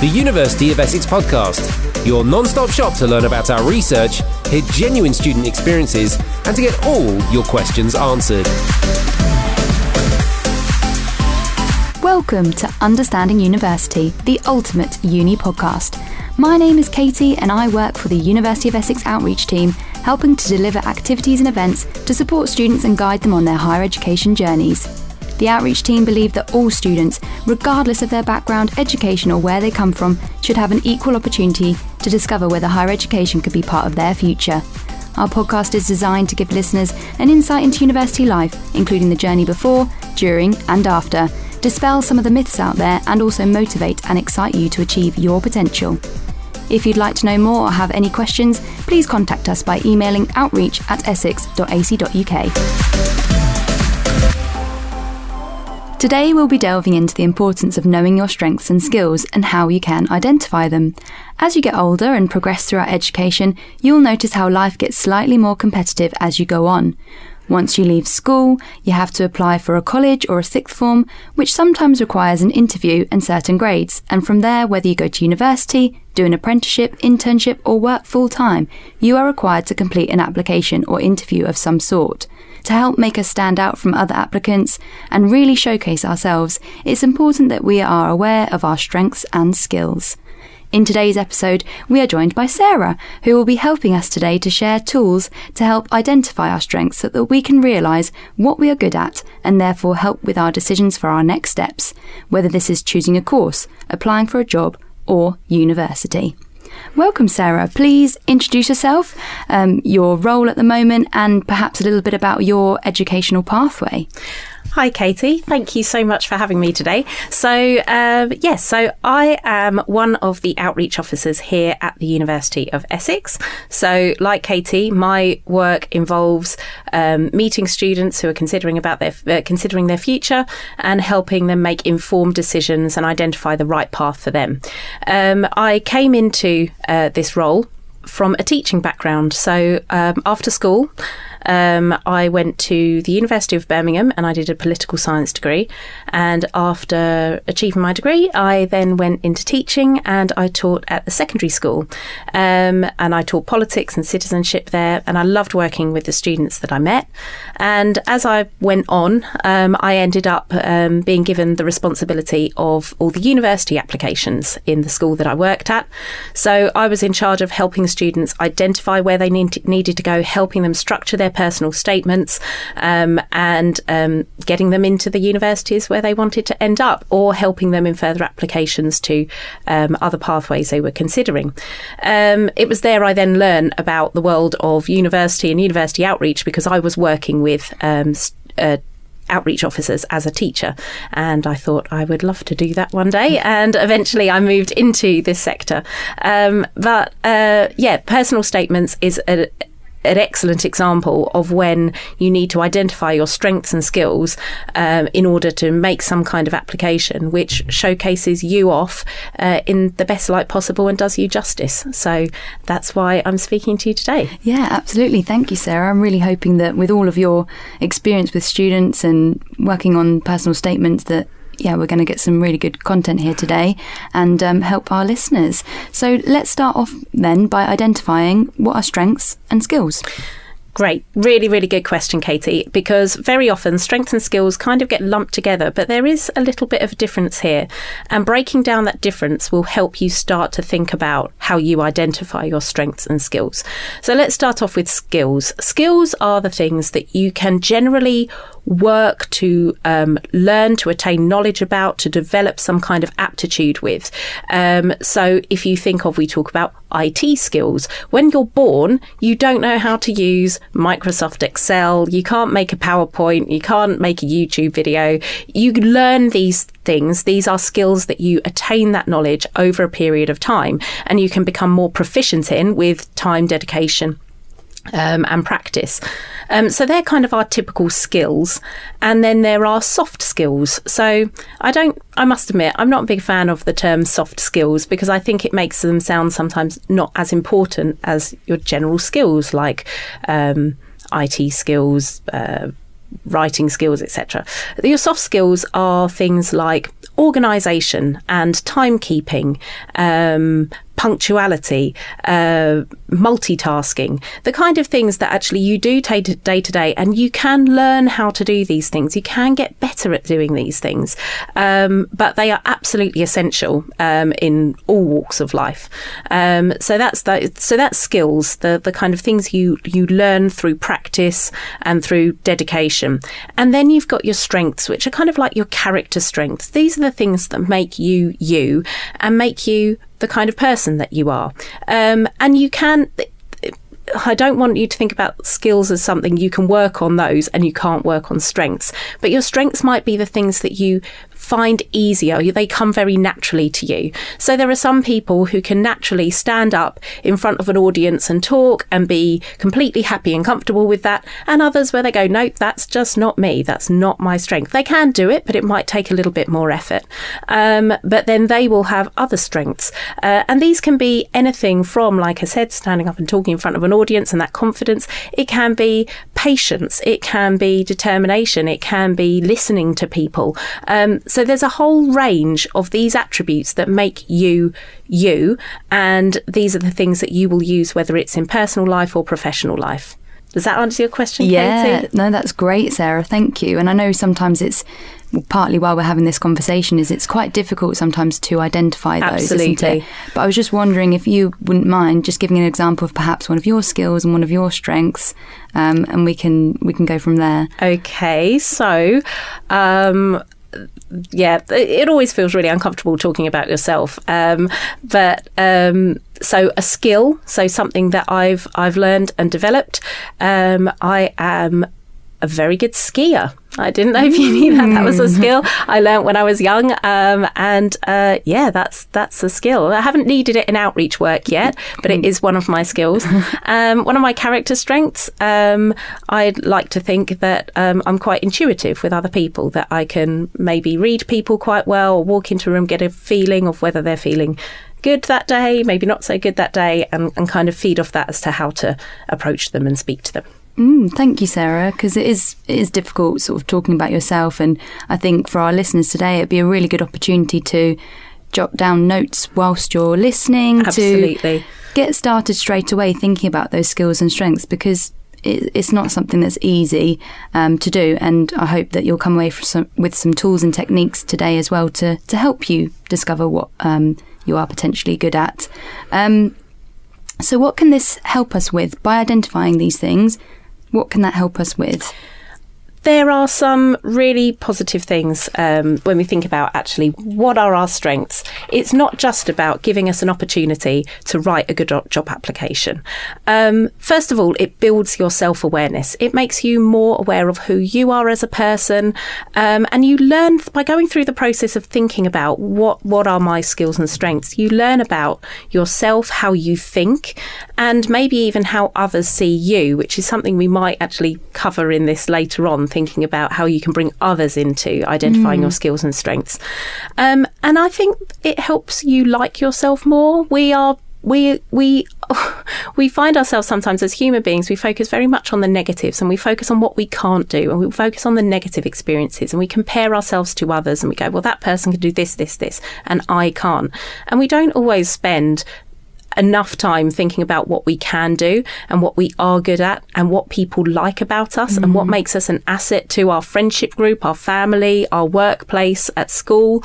the University of Essex podcast, your non stop shop to learn about our research, hear genuine student experiences, and to get all your questions answered. Welcome to Understanding University, the ultimate uni podcast. My name is Katie, and I work for the University of Essex Outreach Team, helping to deliver activities and events to support students and guide them on their higher education journeys. The outreach team believe that all students, regardless of their background, education, or where they come from, should have an equal opportunity to discover whether higher education could be part of their future. Our podcast is designed to give listeners an insight into university life, including the journey before, during, and after, dispel some of the myths out there, and also motivate and excite you to achieve your potential. If you'd like to know more or have any questions, please contact us by emailing outreach at essex.ac.uk. Today, we'll be delving into the importance of knowing your strengths and skills and how you can identify them. As you get older and progress throughout education, you'll notice how life gets slightly more competitive as you go on. Once you leave school, you have to apply for a college or a sixth form, which sometimes requires an interview and certain grades. And from there, whether you go to university, do an apprenticeship, internship, or work full time, you are required to complete an application or interview of some sort. To help make us stand out from other applicants and really showcase ourselves, it's important that we are aware of our strengths and skills. In today's episode, we are joined by Sarah, who will be helping us today to share tools to help identify our strengths so that we can realise what we are good at and therefore help with our decisions for our next steps, whether this is choosing a course, applying for a job, or university. Welcome, Sarah. Please introduce yourself, um, your role at the moment, and perhaps a little bit about your educational pathway. Hi, Katie. Thank you so much for having me today. So, uh, yes, so I am one of the outreach officers here at the University of Essex. So, like Katie, my work involves um, meeting students who are considering about their uh, considering their future and helping them make informed decisions and identify the right path for them. Um, I came into uh, this role from a teaching background. So, um, after school, um, I went to the University of Birmingham and I did a political science degree. And after achieving my degree, I then went into teaching and I taught at the secondary school. Um, and I taught politics and citizenship there. And I loved working with the students that I met. And as I went on, um, I ended up um, being given the responsibility of all the university applications in the school that I worked at. So I was in charge of helping students identify where they need to, needed to go, helping them structure their personal statements, um, and um, getting them into the universities where they wanted to end up, or helping them in further applications to um, other pathways they were considering. Um, it was there I then learned about the world of university and university outreach because I was working with um, uh, outreach officers as a teacher. And I thought I would love to do that one day. And eventually I moved into this sector. Um, but uh, yeah, personal statements is a, an excellent example of when you need to identify your strengths and skills um, in order to make some kind of application which showcases you off uh, in the best light possible and does you justice. So that's why I'm speaking to you today. Yeah, absolutely. Thank you, Sarah. I'm really hoping that with all of your experience with students and working on personal statements that yeah, we're going to get some really good content here today and um, help our listeners. So let's start off then by identifying what are strengths and skills. Great. Really, really good question, Katie, because very often strengths and skills kind of get lumped together, but there is a little bit of a difference here. And breaking down that difference will help you start to think about how you identify your strengths and skills. So let's start off with skills. Skills are the things that you can generally work to um, learn, to attain knowledge about, to develop some kind of aptitude with. Um, so if you think of, we talk about IT skills. When you're born, you don't know how to use Microsoft Excel. You can't make a PowerPoint. You can't make a YouTube video. You learn these things. These are skills that you attain that knowledge over a period of time and you can become more proficient in with time, dedication, um, and practice. Um, so they're kind of our typical skills. And then there are soft skills. So I don't, I must admit, I'm not a big fan of the term soft skills because I think it makes them sound sometimes not as important as your general skills like um, IT skills. Uh, writing skills, etc. Your soft skills are things like organization and timekeeping, um, punctuality, uh, multitasking, the kind of things that actually you do day to day, and you can learn how to do these things. You can get better at doing these things, um, but they are absolutely essential um, in all walks of life. Um, so that's the, so that's skills, the the kind of things you you learn through practice and through dedication, and then you've got your strengths, which are kind of like your character strengths. These are the things that make you you and make you the kind of person that you are. Um, and you can. I don't want you to think about skills as something you can work on those and you can't work on strengths. But your strengths might be the things that you find easier. They come very naturally to you. So there are some people who can naturally stand up in front of an audience and talk and be completely happy and comfortable with that. And others where they go, nope, that's just not me. That's not my strength. They can do it, but it might take a little bit more effort. Um, but then they will have other strengths. Uh, and these can be anything from, like I said, standing up and talking in front of an audience and that confidence. It can be patience. It can be determination. It can be listening to people. Um, so there's a whole range of these attributes that make you you, and these are the things that you will use whether it's in personal life or professional life. Does that answer your question, yeah, Katie? no, that's great, Sarah. Thank you. And I know sometimes it's partly why we're having this conversation is it's quite difficult sometimes to identify those, Absolutely. isn't it? But I was just wondering if you wouldn't mind just giving an example of perhaps one of your skills and one of your strengths, um, and we can we can go from there. Okay, so um, yeah, it always feels really uncomfortable talking about yourself. Um, but um, so a skill, so something that I've I've learned and developed. Um, I am a very good skier. I didn't know if you knew that that was a skill I learned when I was young, um, and uh, yeah, that's that's a skill. I haven't needed it in outreach work yet, but it is one of my skills. Um, one of my character strengths. Um, I'd like to think that um, I'm quite intuitive with other people. That I can maybe read people quite well, or walk into a room, get a feeling of whether they're feeling good that day, maybe not so good that day, and, and kind of feed off that as to how to approach them and speak to them. Mm, thank you, Sarah, because it is it is difficult sort of talking about yourself, and I think for our listeners today, it'd be a really good opportunity to jot down notes whilst you're listening Absolutely. to get started straight away thinking about those skills and strengths because it, it's not something that's easy um, to do, and I hope that you'll come away some, with some tools and techniques today as well to to help you discover what um, you are potentially good at. Um, so, what can this help us with by identifying these things? What can that help us with? There are some really positive things um, when we think about actually what are our strengths. It's not just about giving us an opportunity to write a good job application. Um, first of all, it builds your self awareness. It makes you more aware of who you are as a person, um, and you learn by going through the process of thinking about what what are my skills and strengths. You learn about yourself, how you think, and maybe even how others see you, which is something we might actually cover in this later on thinking about how you can bring others into identifying mm. your skills and strengths. Um, and I think it helps you like yourself more. We are we we we find ourselves sometimes as human beings we focus very much on the negatives and we focus on what we can't do and we focus on the negative experiences and we compare ourselves to others and we go well that person can do this this this and I can't and we don't always spend enough time thinking about what we can do and what we are good at and what people like about us mm. and what mm. makes us an asset to our friendship group, our family, our workplace, at school.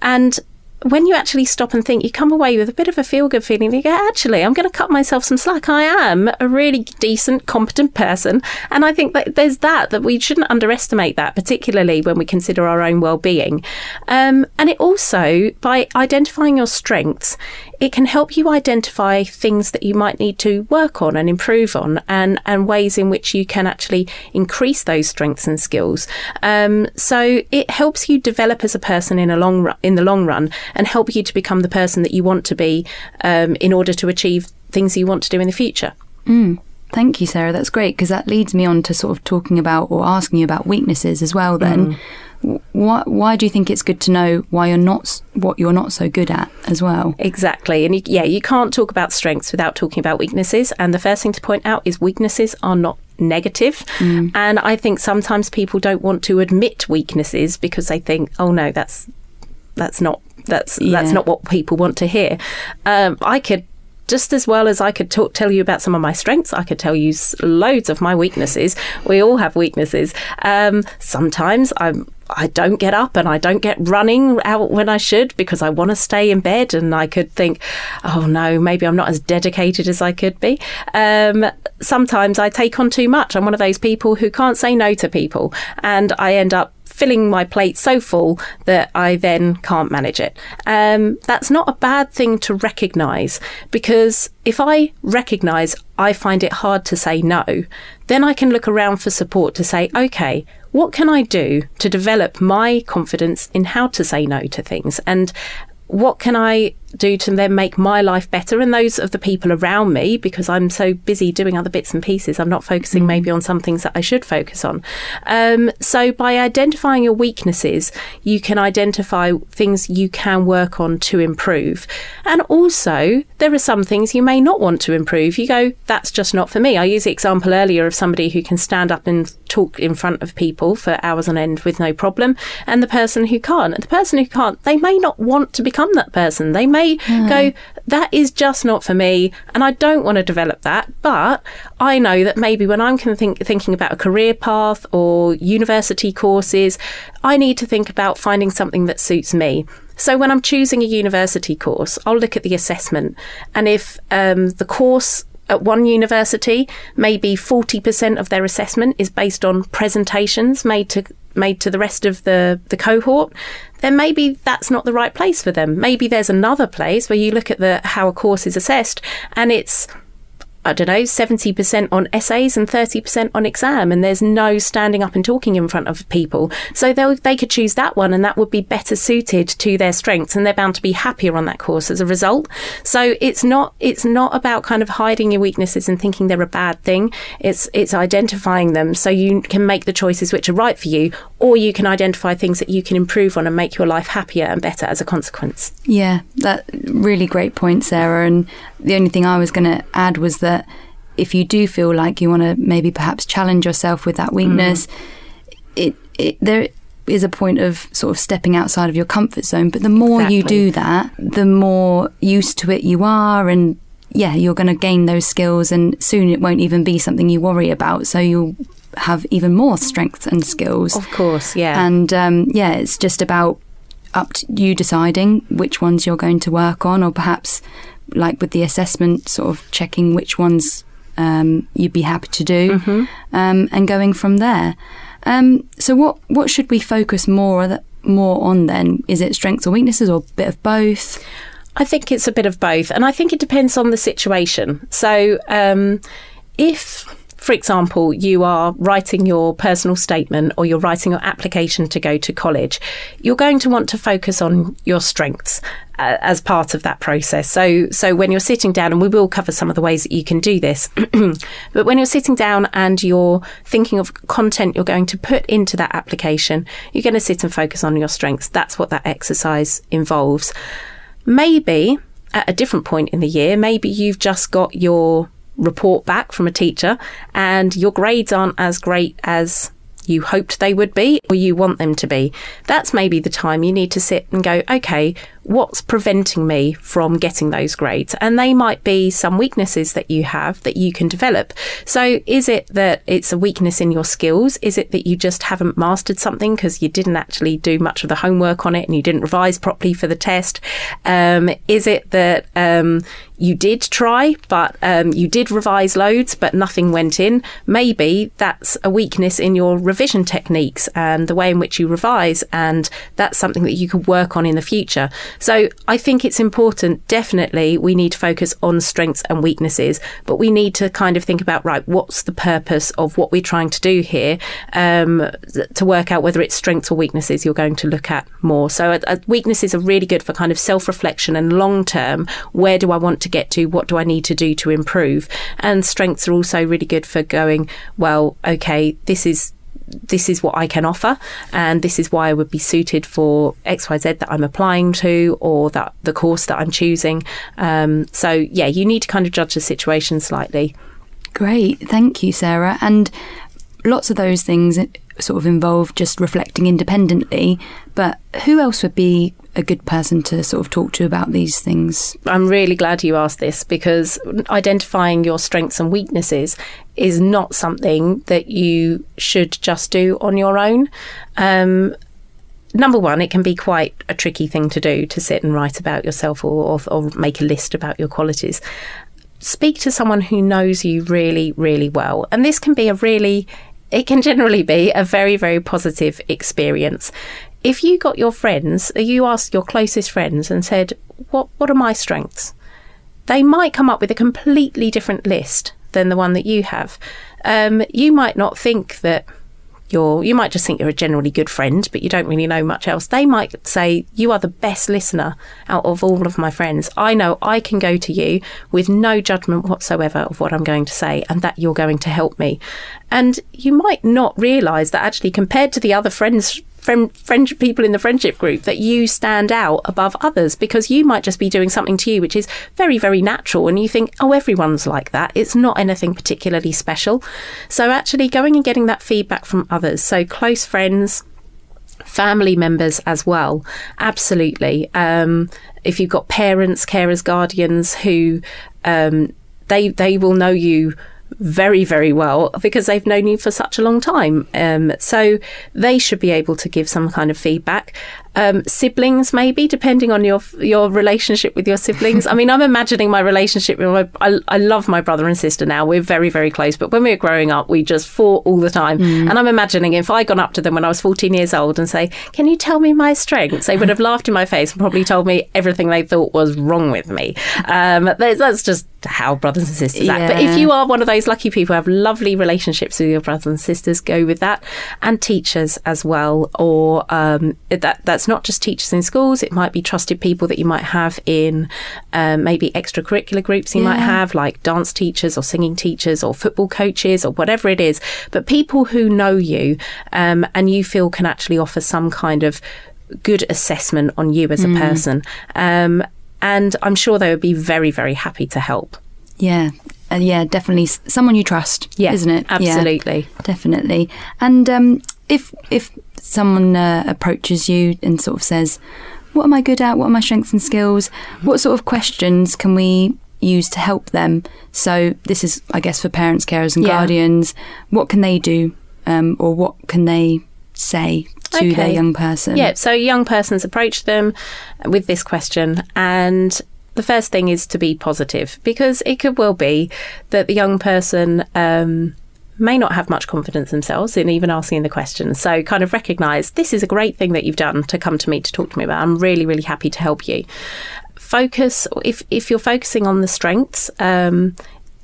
And when you actually stop and think, you come away with a bit of a feel good feeling. You go, actually, I'm going to cut myself some slack. I am a really decent, competent person. And I think that there's that, that we shouldn't underestimate that, particularly when we consider our own well being. Um, and it also, by identifying your strengths, it can help you identify things that you might need to work on and improve on and, and ways in which you can actually increase those strengths and skills. Um, so it helps you develop as a person in a long run, in the long run and help you to become the person that you want to be um, in order to achieve things you want to do in the future. Mm. Thank you, Sarah. That's great because that leads me on to sort of talking about or asking you about weaknesses as well. Then, mm. Why why do you think it's good to know why you're not what you're not so good at as well? Exactly, and you, yeah, you can't talk about strengths without talking about weaknesses. And the first thing to point out is weaknesses are not negative. Mm. And I think sometimes people don't want to admit weaknesses because they think, oh no, that's that's not that's yeah. that's not what people want to hear. Um, I could just as well as I could talk, tell you about some of my strengths, I could tell you loads of my weaknesses. We all have weaknesses. Um, sometimes I'm I don't get up and I don't get running out when I should because I want to stay in bed. And I could think, oh no, maybe I'm not as dedicated as I could be. Um, sometimes I take on too much. I'm one of those people who can't say no to people, and I end up filling my plate so full that I then can't manage it. Um, that's not a bad thing to recognize because if I recognize I find it hard to say no, then I can look around for support to say, okay, what can I do to develop my confidence in how to say no to things? And what can I do to then make my life better and those of the people around me because I'm so busy doing other bits and pieces. I'm not focusing mm. maybe on some things that I should focus on. Um, so by identifying your weaknesses, you can identify things you can work on to improve. And also, there are some things you may not want to improve. You go, that's just not for me. I used the example earlier of somebody who can stand up and talk in front of people for hours on end with no problem, and the person who can't. And the person who can't, they may not want to become that person. They may mm. go, that is just not for me, and I don't want to develop that. But I know that maybe when I'm think, thinking about a career path or university courses, I need to think about finding something that suits me. So when I'm choosing a university course, I'll look at the assessment, and if um, the course at one university, maybe 40% of their assessment is based on presentations made to made to the rest of the, the cohort, then maybe that's not the right place for them. Maybe there's another place where you look at the how a course is assessed and it's I don't know, 70% on essays and 30% on exam, and there's no standing up and talking in front of people. So they could choose that one, and that would be better suited to their strengths, and they're bound to be happier on that course as a result. So it's not it's not about kind of hiding your weaknesses and thinking they're a bad thing. It's it's identifying them so you can make the choices which are right for you, or you can identify things that you can improve on and make your life happier and better as a consequence. Yeah, that really great point, Sarah. And the only thing I was going to add was that if you do feel like you want to maybe perhaps challenge yourself with that weakness, mm. it, it there is a point of sort of stepping outside of your comfort zone. But the more exactly. you do that, the more used to it you are, and yeah, you're going to gain those skills, and soon it won't even be something you worry about. So you'll have even more strengths and skills. Of course, yeah. And um, yeah, it's just about up to you deciding which ones you're going to work on, or perhaps like with the assessment, sort of checking which ones um, you'd be happy to do, mm-hmm. um, and going from there. Um, so, what what should we focus more more on then? Is it strengths or weaknesses, or a bit of both? I think it's a bit of both, and I think it depends on the situation. So, um, if for example, you are writing your personal statement or you're writing your application to go to college, you're going to want to focus on your strengths uh, as part of that process. So, so when you're sitting down, and we will cover some of the ways that you can do this, but when you're sitting down and you're thinking of content you're going to put into that application, you're going to sit and focus on your strengths. That's what that exercise involves. Maybe at a different point in the year, maybe you've just got your report back from a teacher and your grades aren't as great as you hoped they would be or you want them to be, that's maybe the time you need to sit and go, okay, what's preventing me from getting those grades? And they might be some weaknesses that you have that you can develop. So is it that it's a weakness in your skills? Is it that you just haven't mastered something because you didn't actually do much of the homework on it and you didn't revise properly for the test? Um, is it that um, you did try, but um, you did revise loads, but nothing went in? Maybe that's a weakness in your revision techniques and the way in which you revise, and that's something that you could work on in the future. So I think it's important, definitely, we need to focus on strengths and weaknesses, but we need to kind of think about, right, what's the purpose of what we're trying to do here um, to work out whether it's strengths or weaknesses you're going to look at more. So uh, uh weaknesses are really good for kind of self reflection and long term. Where do I want to get to? What do I need to do to improve? And strengths are also really good for going, well, okay, this is this is what I can offer, and this is why I would be suited for XYZ that I'm applying to or that the course that I'm choosing. Um, so, yeah, you need to kind of judge the situation slightly. Great. Thank you, Sarah. And lots of those things sort of involve just reflecting independently, but who else would be a good person to sort of talk to about these things? I'm really glad you asked this because identifying your strengths and weaknesses is not something that you should just do on your own. Um, number one, it can be quite a tricky thing to do to sit and write about yourself or, or, or make a list about your qualities. Speak to someone who knows you really, really well. And this can be a really it can generally be a very, very positive experience. If you got your friends, you asked your closest friends and said, What what are my strengths? They might come up with a completely different list than the one that you have. Um, you might not think that you're you might just think you're a generally good friend, but you don't really know much else. They might say you are the best listener out of all of my friends. I know I can go to you with no judgment whatsoever of what I'm going to say, and that you're going to help me. And you might not realise that actually, compared to the other friends friend, friend people in the friendship group that you stand out above others because you might just be doing something to you which is very very natural and you think oh everyone's like that. It's not anything particularly special. So actually going and getting that feedback from others so close friends family members as well absolutely. Um, if you've got parents carers guardians who um, they they will know you very, very well because they've known you for such a long time. Um, so they should be able to give some kind of feedback um, siblings, maybe depending on your your relationship with your siblings. I mean, I'm imagining my relationship with my. I, I, love my brother and sister now. We're very very close, but when we were growing up, we just fought all the time. Mm. And I'm imagining if I gone up to them when I was 14 years old and say, "Can you tell me my strengths?" They would have laughed in my face and probably told me everything they thought was wrong with me. Um, that's just how brothers and sisters yeah. act. But if you are one of those lucky people who have lovely relationships with your brothers and sisters, go with that, and teachers as well, or um, that that's it's not just teachers in schools, it might be trusted people that you might have in um, maybe extracurricular groups you yeah. might have, like dance teachers or singing teachers or football coaches or whatever it is. But people who know you um, and you feel can actually offer some kind of good assessment on you as a mm. person. Um, and I'm sure they would be very, very happy to help. Yeah, uh, yeah, definitely someone you trust, yeah, isn't it? Absolutely, yeah, definitely. And um, if if someone uh, approaches you and sort of says, What am I good at? What are my strengths and skills? What sort of questions can we use to help them? So, this is, I guess, for parents, carers, and yeah. guardians. What can they do? Um, or what can they say to okay. their young person? Yeah, so young persons approach them with this question and the first thing is to be positive because it could well be that the young person um, may not have much confidence themselves in even asking the question. So, kind of recognize this is a great thing that you've done to come to me to talk to me about. I'm really, really happy to help you. Focus if if you're focusing on the strengths. Um,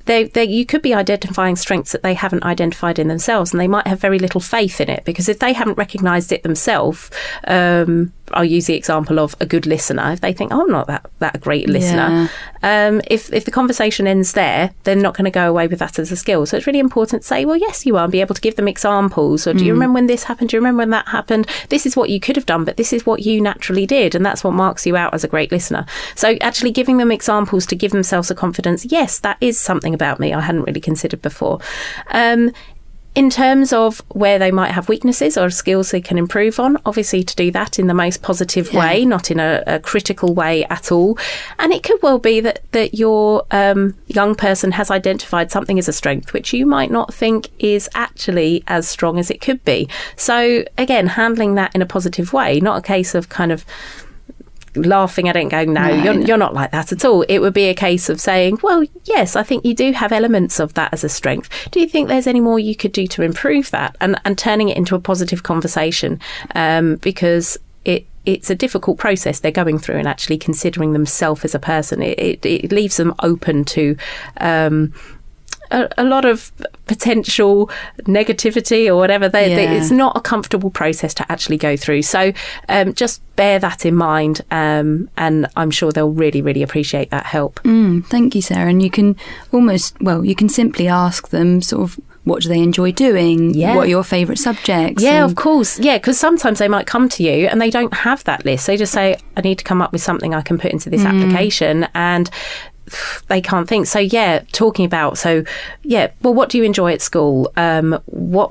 they, they, you could be identifying strengths that they haven't identified in themselves, and they might have very little faith in it because if they haven't recognised it themselves, um, I'll use the example of a good listener. If they think, "Oh, I'm not that that great listener," yeah. um, if if the conversation ends there, they're not going to go away with that as a skill. So it's really important to say, "Well, yes, you are," and be able to give them examples. Or, do mm. you remember when this happened? Do you remember when that happened? This is what you could have done, but this is what you naturally did, and that's what marks you out as a great listener. So actually, giving them examples to give themselves a confidence. Yes, that is something about me I hadn't really considered before. Um, in terms of where they might have weaknesses or skills they can improve on, obviously to do that in the most positive yeah. way, not in a, a, critical way at all. And it could well be that that your um, young person has identified something as a strength which you might not think is actually as strong as it could be. So again, handling that in a positive way, not a case of kind of laughing at it and going, no, no you're, no. you're not like that at all. It would be a case of saying, well, yes, I think you do have elements of that as a strength. Do you think there's any more you could do to improve that? And, and turning it into a positive conversation um, because it it's a difficult process they're going through and actually considering themselves as a person. It, it, it leaves them open to um, a, a, lot of potential negativity or whatever. They, yeah. they, it's not a comfortable process to actually go through. So um, just bear that in mind, um, and I'm sure they'll really, really appreciate that help. Mm, thank you, Sarah. And you can almost, well, you can simply ask them sort of what do they enjoy doing? Yeah. What are your favourite subjects? Yeah, and of course. Yeah, because sometimes they might come to you and they don't have that list. They just say, I need to come up with something I can put into this mm. application. And they can't think. So yeah, talking about so yeah. Well, what do you enjoy at school? Um, what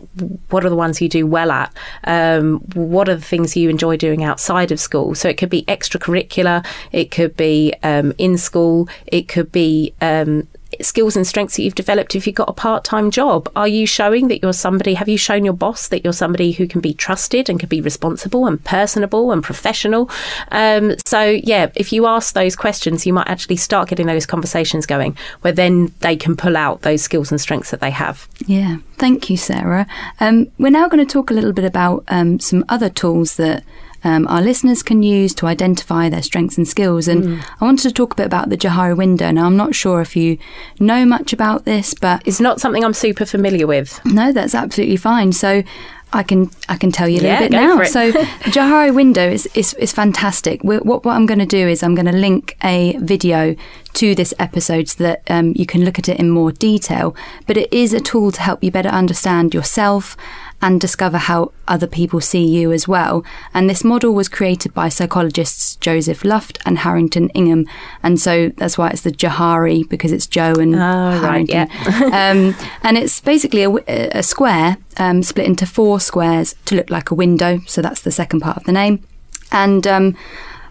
what are the ones you do well at? Um, what are the things you enjoy doing outside of school? So it could be extracurricular. It could be um, in school. It could be um, skills and strengths that you've developed if you've got a part time job? Are you showing that you're somebody? Have you shown your boss that you're somebody who can be trusted and can be responsible and personable and professional? Um, so, yeah, if you ask those questions, you might actually start getting those conversations going where then they can pull out those skills and strengths that they have. Yeah, thank you, Sarah. Um, we're now going to talk a little bit about um, some other tools that um, our listeners can use to identify their strengths and skills. And mm. I wanted to talk a bit about the Johari window. Now, I'm not sure if you know much about this, but it's not something I'm super familiar with. No, that's absolutely fine. So, I can I can tell you a little yeah, bit now. So Johari window is is, is fantastic. We're, what what I'm going to do is I'm going to link a video to this episode so that um, you can look at it in more detail. But it is a tool to help you better understand yourself and discover how other people see you as well. And this model was created by psychologists Joseph Luft and Harrington Ingham. And so that's why it's the Johari, because it's Joe and oh, Harrington. Right, yeah. um, and it's basically a, a square um, split into four squares to look like a window. So that's the second part of the name. And um,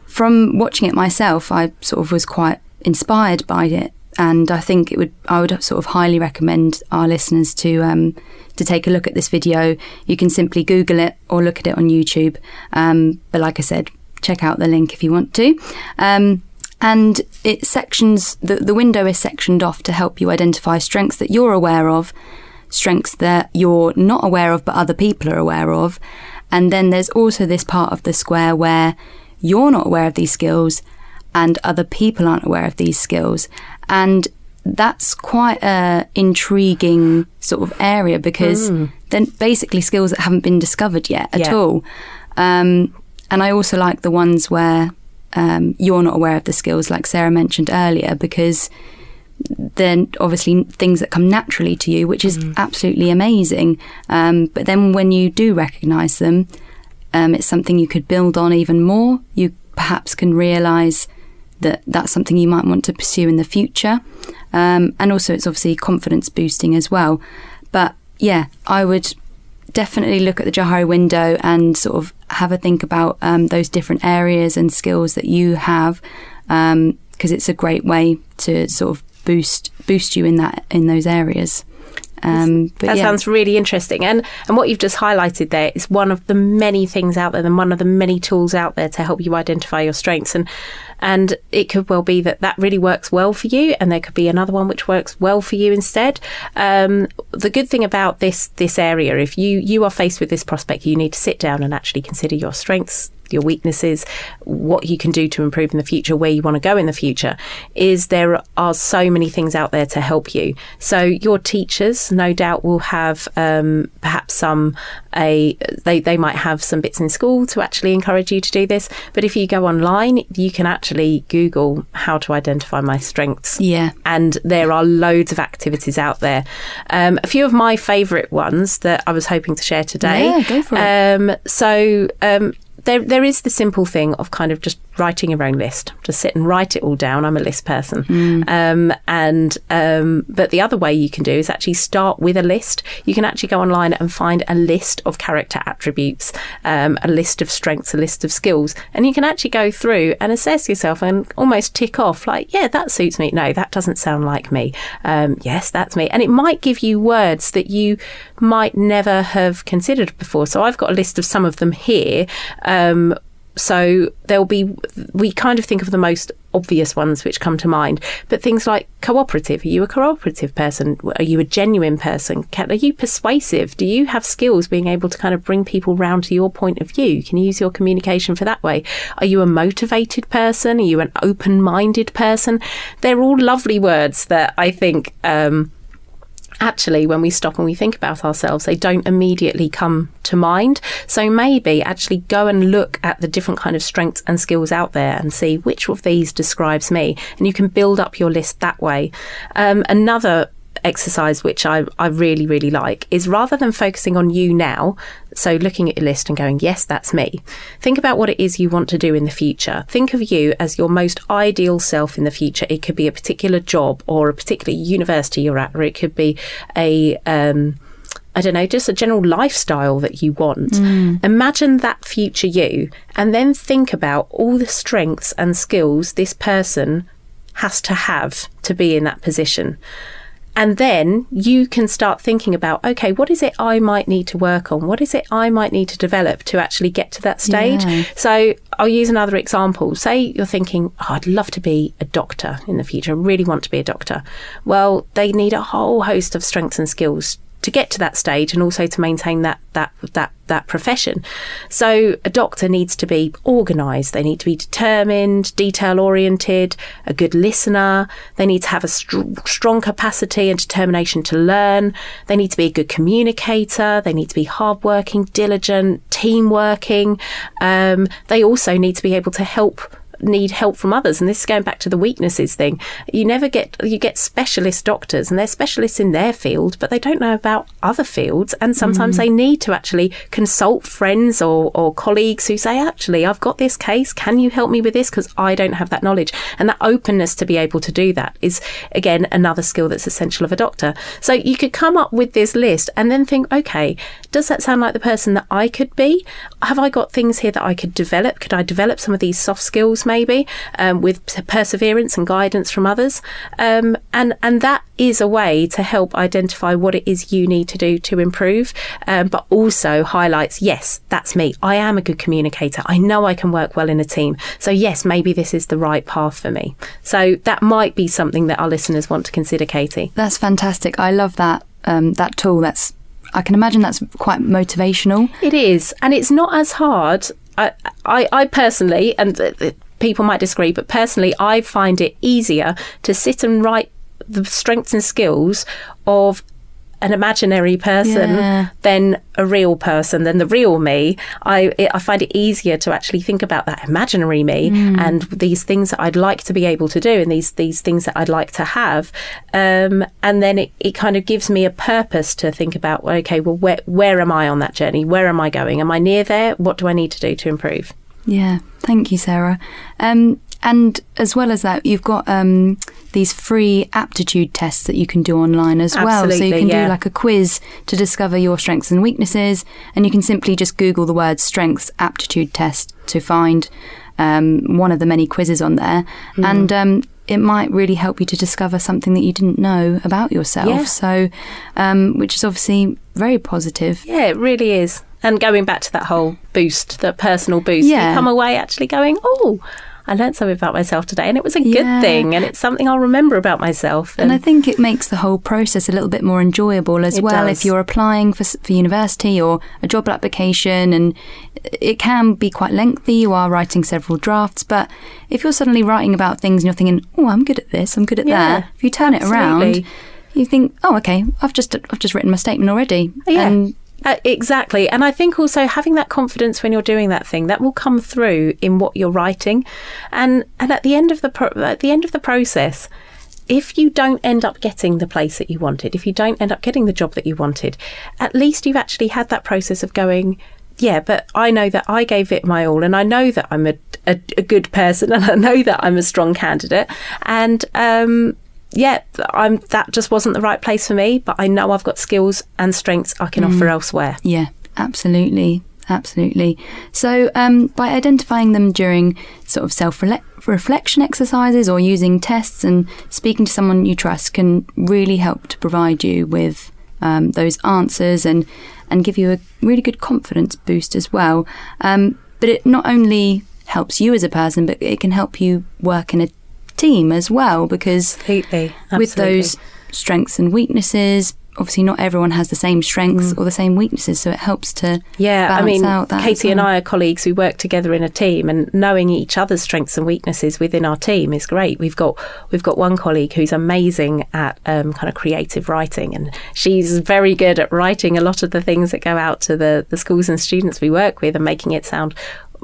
from watching it myself, I sort of was quite inspired by it and I think it would I would sort of highly recommend our listeners to um, to take a look at this video. You can simply Google it or look at it on YouTube. Um, but like I said, check out the link if you want to. Um, and it sections the, the window is sectioned off to help you identify strengths that you're aware of, strengths that you're not aware of but other people are aware of. And then there's also this part of the square where you're not aware of these skills and other people aren't aware of these skills. And that's quite a intriguing sort of area because mm. then basically skills that haven't been discovered yet at yeah. all. Um, and I also like the ones where um, you're not aware of the skills, like Sarah mentioned earlier, because then obviously things that come naturally to you, which is mm. absolutely amazing. Um, but then when you do recognise them, um, it's something you could build on even more. You perhaps can realise that that's something you might want to pursue in the future. Um, and also, it's obviously confidence boosting as well. But yeah, I would definitely look at the Johari window and sort of have a think about um, those different areas and skills that you have, because um, it's a great way to sort of boost boost you in that in those areas. Um, that yeah. sounds really interesting. And and what you've just highlighted there is one of the many things out there, and one of the many tools out there to help you identify your strengths. And and it could well be that that really works well for you, and there could be another one which works well for you instead. Um, the good thing about this this area, if you you are faced with this prospect, you need to sit down and actually consider your strengths, your weaknesses, what you can do to improve in the future, where you want to go in the future, is there are so many things out there to help you. So your teachers, no doubt, will have um, perhaps some a they they might have some bits in school to actually encourage you to do this. But if you go online, you can actually Google how to identify my strengths. Yeah, and there are loads of activities out there. Um, a few of my favourite ones that I was hoping to share today. Yeah, go for it. Um, so um, there there is the simple thing of kind of just writing your own list. Just sit and write it all down. I'm a list person, mm. um, and um, but the other way you can do is actually start with a list. You can actually go online and find a list of character attributes, um, a list of strengths, a list of skills, and you can actually go through and assess yourself and almost tick off like, yeah, that suits me. No, that doesn't sound like me. Um, yes, that's me, and it might give you words that you might never have considered before. So I've got a list of some of them here. So there'll be, we kind of think of the most obvious ones which come to mind, but things like cooperative. Are you a cooperative person? Are you a genuine person? Are you persuasive? Do you have skills being able to kind of bring people round to your point of view? Can you use your communication for that way? Are you a motivated person? Are you an open minded person? They're all lovely words that I think, um, actually, when we stop and we think about ourselves, they don't immediately come to mind. So maybe actually go and look at the different kind of strengths and skills out there and see which of these describes me. And you can build up your list that way. Um, another exercise which I, I really really like is rather than focusing on you now so looking at your list and going yes that's me think about what it is you want to do in the future think of you as your most ideal self in the future it could be a particular job or a particular university you're at or it could be a um, I don't know, just a general lifestyle that you want. Mm. Imagine that future you and then think about all the strengths and skills this person has to have to be in that position. And then you can start thinking about, okay, what is it I might need to work on? What is it I might need to develop to actually get to that stage? Yeah. So I'll use another example. Say you're thinking, oh, I'd love to be a doctor in the future. I really want to be a doctor. Well, they need a whole host of strengths and skills to get to that stage and also to maintain that that that that profession. So a doctor needs to be organised. They need to be determined, detail oriented, a good listener. They need to have a st- strong capacity and determination to learn. They need to be a good communicator. They need to be hardworking, diligent, team working. Um, they also need to be able to help need help from others. And this is going back to the weaknesses thing. You never get, you get specialist doctors and they're specialists in their field, but they don't know about other fields. And sometimes mm. they need to actually consult friends or, or colleagues who say, actually, I've got this case. Can you help me with this? Because I don't have that knowledge. And that openness to be able to do that is, again, another skill that's essential of a doctor. So you could come up with this list and then think, okay, does that sound like the person that I could be? Have I got things here that I could develop? Could I develop some of these soft skills maybe um, with perseverance and guidance from others? Um, and and that is a way to help identify what it is you need to do to improve, um, but also highlights yes, that's me. I am a good communicator. I know I can work well in a team. So yes, maybe this is the right path for me. So that might be something that our listeners want to consider, Katie. That's fantastic. I love that um, that tool. That's I can imagine that's quite motivational. It is, and it's not as hard. I, I, I personally, and people might disagree, but personally, I find it easier to sit and write the strengths and skills of an imaginary person yeah. than a real person than the real me. I it, I find it easier to actually think about that imaginary me mm. and these things that I'd like to be able to do and these these things that I'd like to have. Um, and then it, it kind of gives me a purpose to think about okay well where where am I on that journey? Where am I going? Am I near there? What do I need to do to improve yeah thank you Sarah um, and as well as that, you've got um, these free aptitude tests that you can do online as Absolutely, well. So you can yeah. do like a quiz to discover your strengths and weaknesses, and you can simply just Google the word strengths aptitude test to find um, one of the many quizzes on there. Mm. And um, it might really help you to discover something that you didn't know about yourself. Yeah. So, um, which is obviously very positive. Yeah, it really is. And going back to that whole boost, that personal boost, yeah. you come away actually going, oh, I learned something about myself today, and it was a yeah. good thing, and it's something I'll remember about myself. And, and I think it makes the whole process a little bit more enjoyable as well. Does. If you're applying for for university or a job application, and it can be quite lengthy. You are writing several drafts, but if you're suddenly writing about things and you're thinking, "Oh, I'm good at this. I'm good at yeah, that," if you turn absolutely. it around you think, oh, okay, I've just I've just written my statement already, yeah. and uh, exactly. And I think also having that confidence when you're doing that thing that will come through in what you're writing. And and at the end of the pro- at the end of the process, if you don't end up getting the place that you wanted, if you don't end up getting the job that you wanted, at least you've actually had that process of going, yeah, but I know that I gave it my all and I know that I'm a, a, a good person and I know that I'm a strong candidate. And um, yeah, I'm that just wasn't the right place for me, but I know I've got skills and strengths I can mm. offer elsewhere. Yeah, absolutely. Absolutely. So, um, by identifying them during sort of self reflection exercises or using tests and speaking to someone you trust can really help to provide you with um, those answers and, and give you a really good confidence boost as well. Um, but it not only helps you as a person, but it can help you work in a team as well because Completely. with those strengths and weaknesses obviously not everyone has the same strengths mm. or the same weaknesses so it helps to yeah i mean katie and i are colleagues we work together in a team and knowing each other's strengths and weaknesses within our team is great we've got we've got one colleague who's amazing at um, kind of creative writing and she's very good at writing a lot of the things that go out to the, the schools and students we work with and making it sound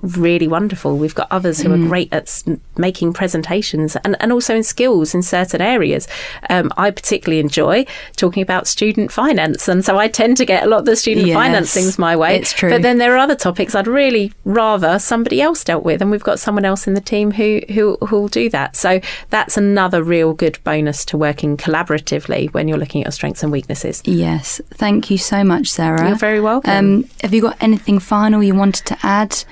really wonderful. We've got others who mm. are great at s- making presentations and, and also in skills in certain areas. Um, I particularly enjoy talking about student finance, and so I tend to get a lot of the student yes, finance things my way. It's true. But then there are other topics I'd really rather somebody else dealt with, and we've got someone else in the team who who who'll do that. So that's another real good bonus to working collaboratively when you're looking at your strengths and weaknesses. Yes, thank you so much, Sarah. You're very welcome. Um, have you got anything final you wanted to add?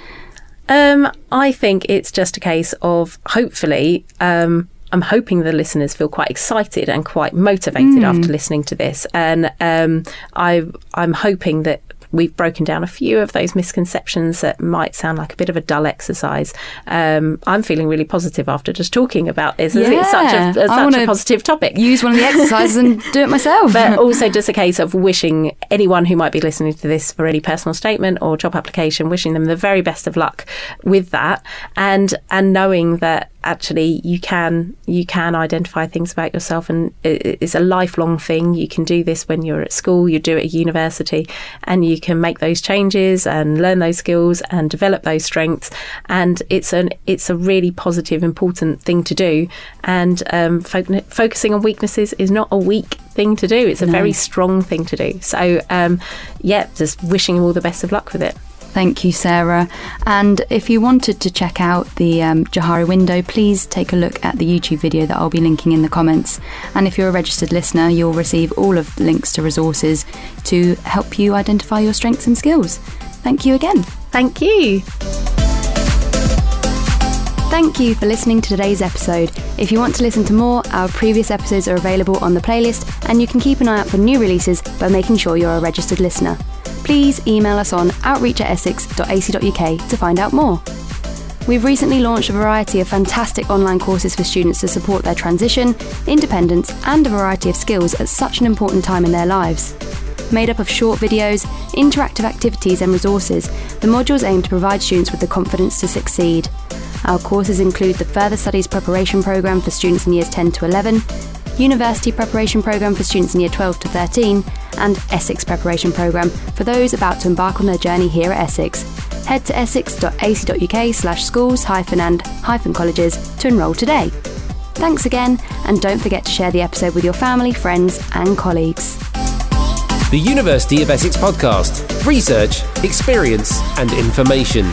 Um, I think it's just a case of hopefully. Um, I'm hoping the listeners feel quite excited and quite motivated mm. after listening to this, and um, I, I'm hoping that we've broken down a few of those misconceptions that might sound like a bit of a dull exercise. Um, I'm feeling really positive after just talking about this. Yeah. It's such a, such a positive topic. Use one of the exercises and do it myself. But also just a case of wishing anyone who might be listening to this for any personal statement or job application, wishing them the very best of luck with that, and and knowing that actually you can you can identify things about yourself and it's a lifelong thing. You can do this when you're at school you do it at university and you can make those changes and learn those skills and develop those strengths. And it's an it's a really positive important thing to do. And um, fo- focusing on weaknesses is not a weak thing to do. It's a no. very strong thing to do. So um, yeah just wishing you all the best of luck with it Thank you, Sarah. And if you wanted to check out the um, Johari window, please take a look at the YouTube video that I'll be linking in the comments. And if you're a registered listener, you'll receive all of the links to resources to help you identify your strengths and skills. Thank you again. Thank you. Thank you for listening to today's episode. If you want to listen to more, our previous episodes are available on the playlist, and you can keep an eye out for new releases by making sure you're a registered listener please email us on outreach at essex.ac.uk to find out more. We've recently launched a variety of fantastic online courses for students to support their transition, independence, and a variety of skills at such an important time in their lives. Made up of short videos, interactive activities, and resources, the modules aim to provide students with the confidence to succeed. Our courses include the Further Studies Preparation Programme for students in years 10 to 11, University Preparation Programme for students in year 12 to 13, and Essex Preparation Programme for those about to embark on their journey here at Essex. Head to essex.ac.uk slash schools hyphen and hyphen colleges to enrol today. Thanks again, and don't forget to share the episode with your family, friends, and colleagues. The University of Essex podcast research, experience, and information.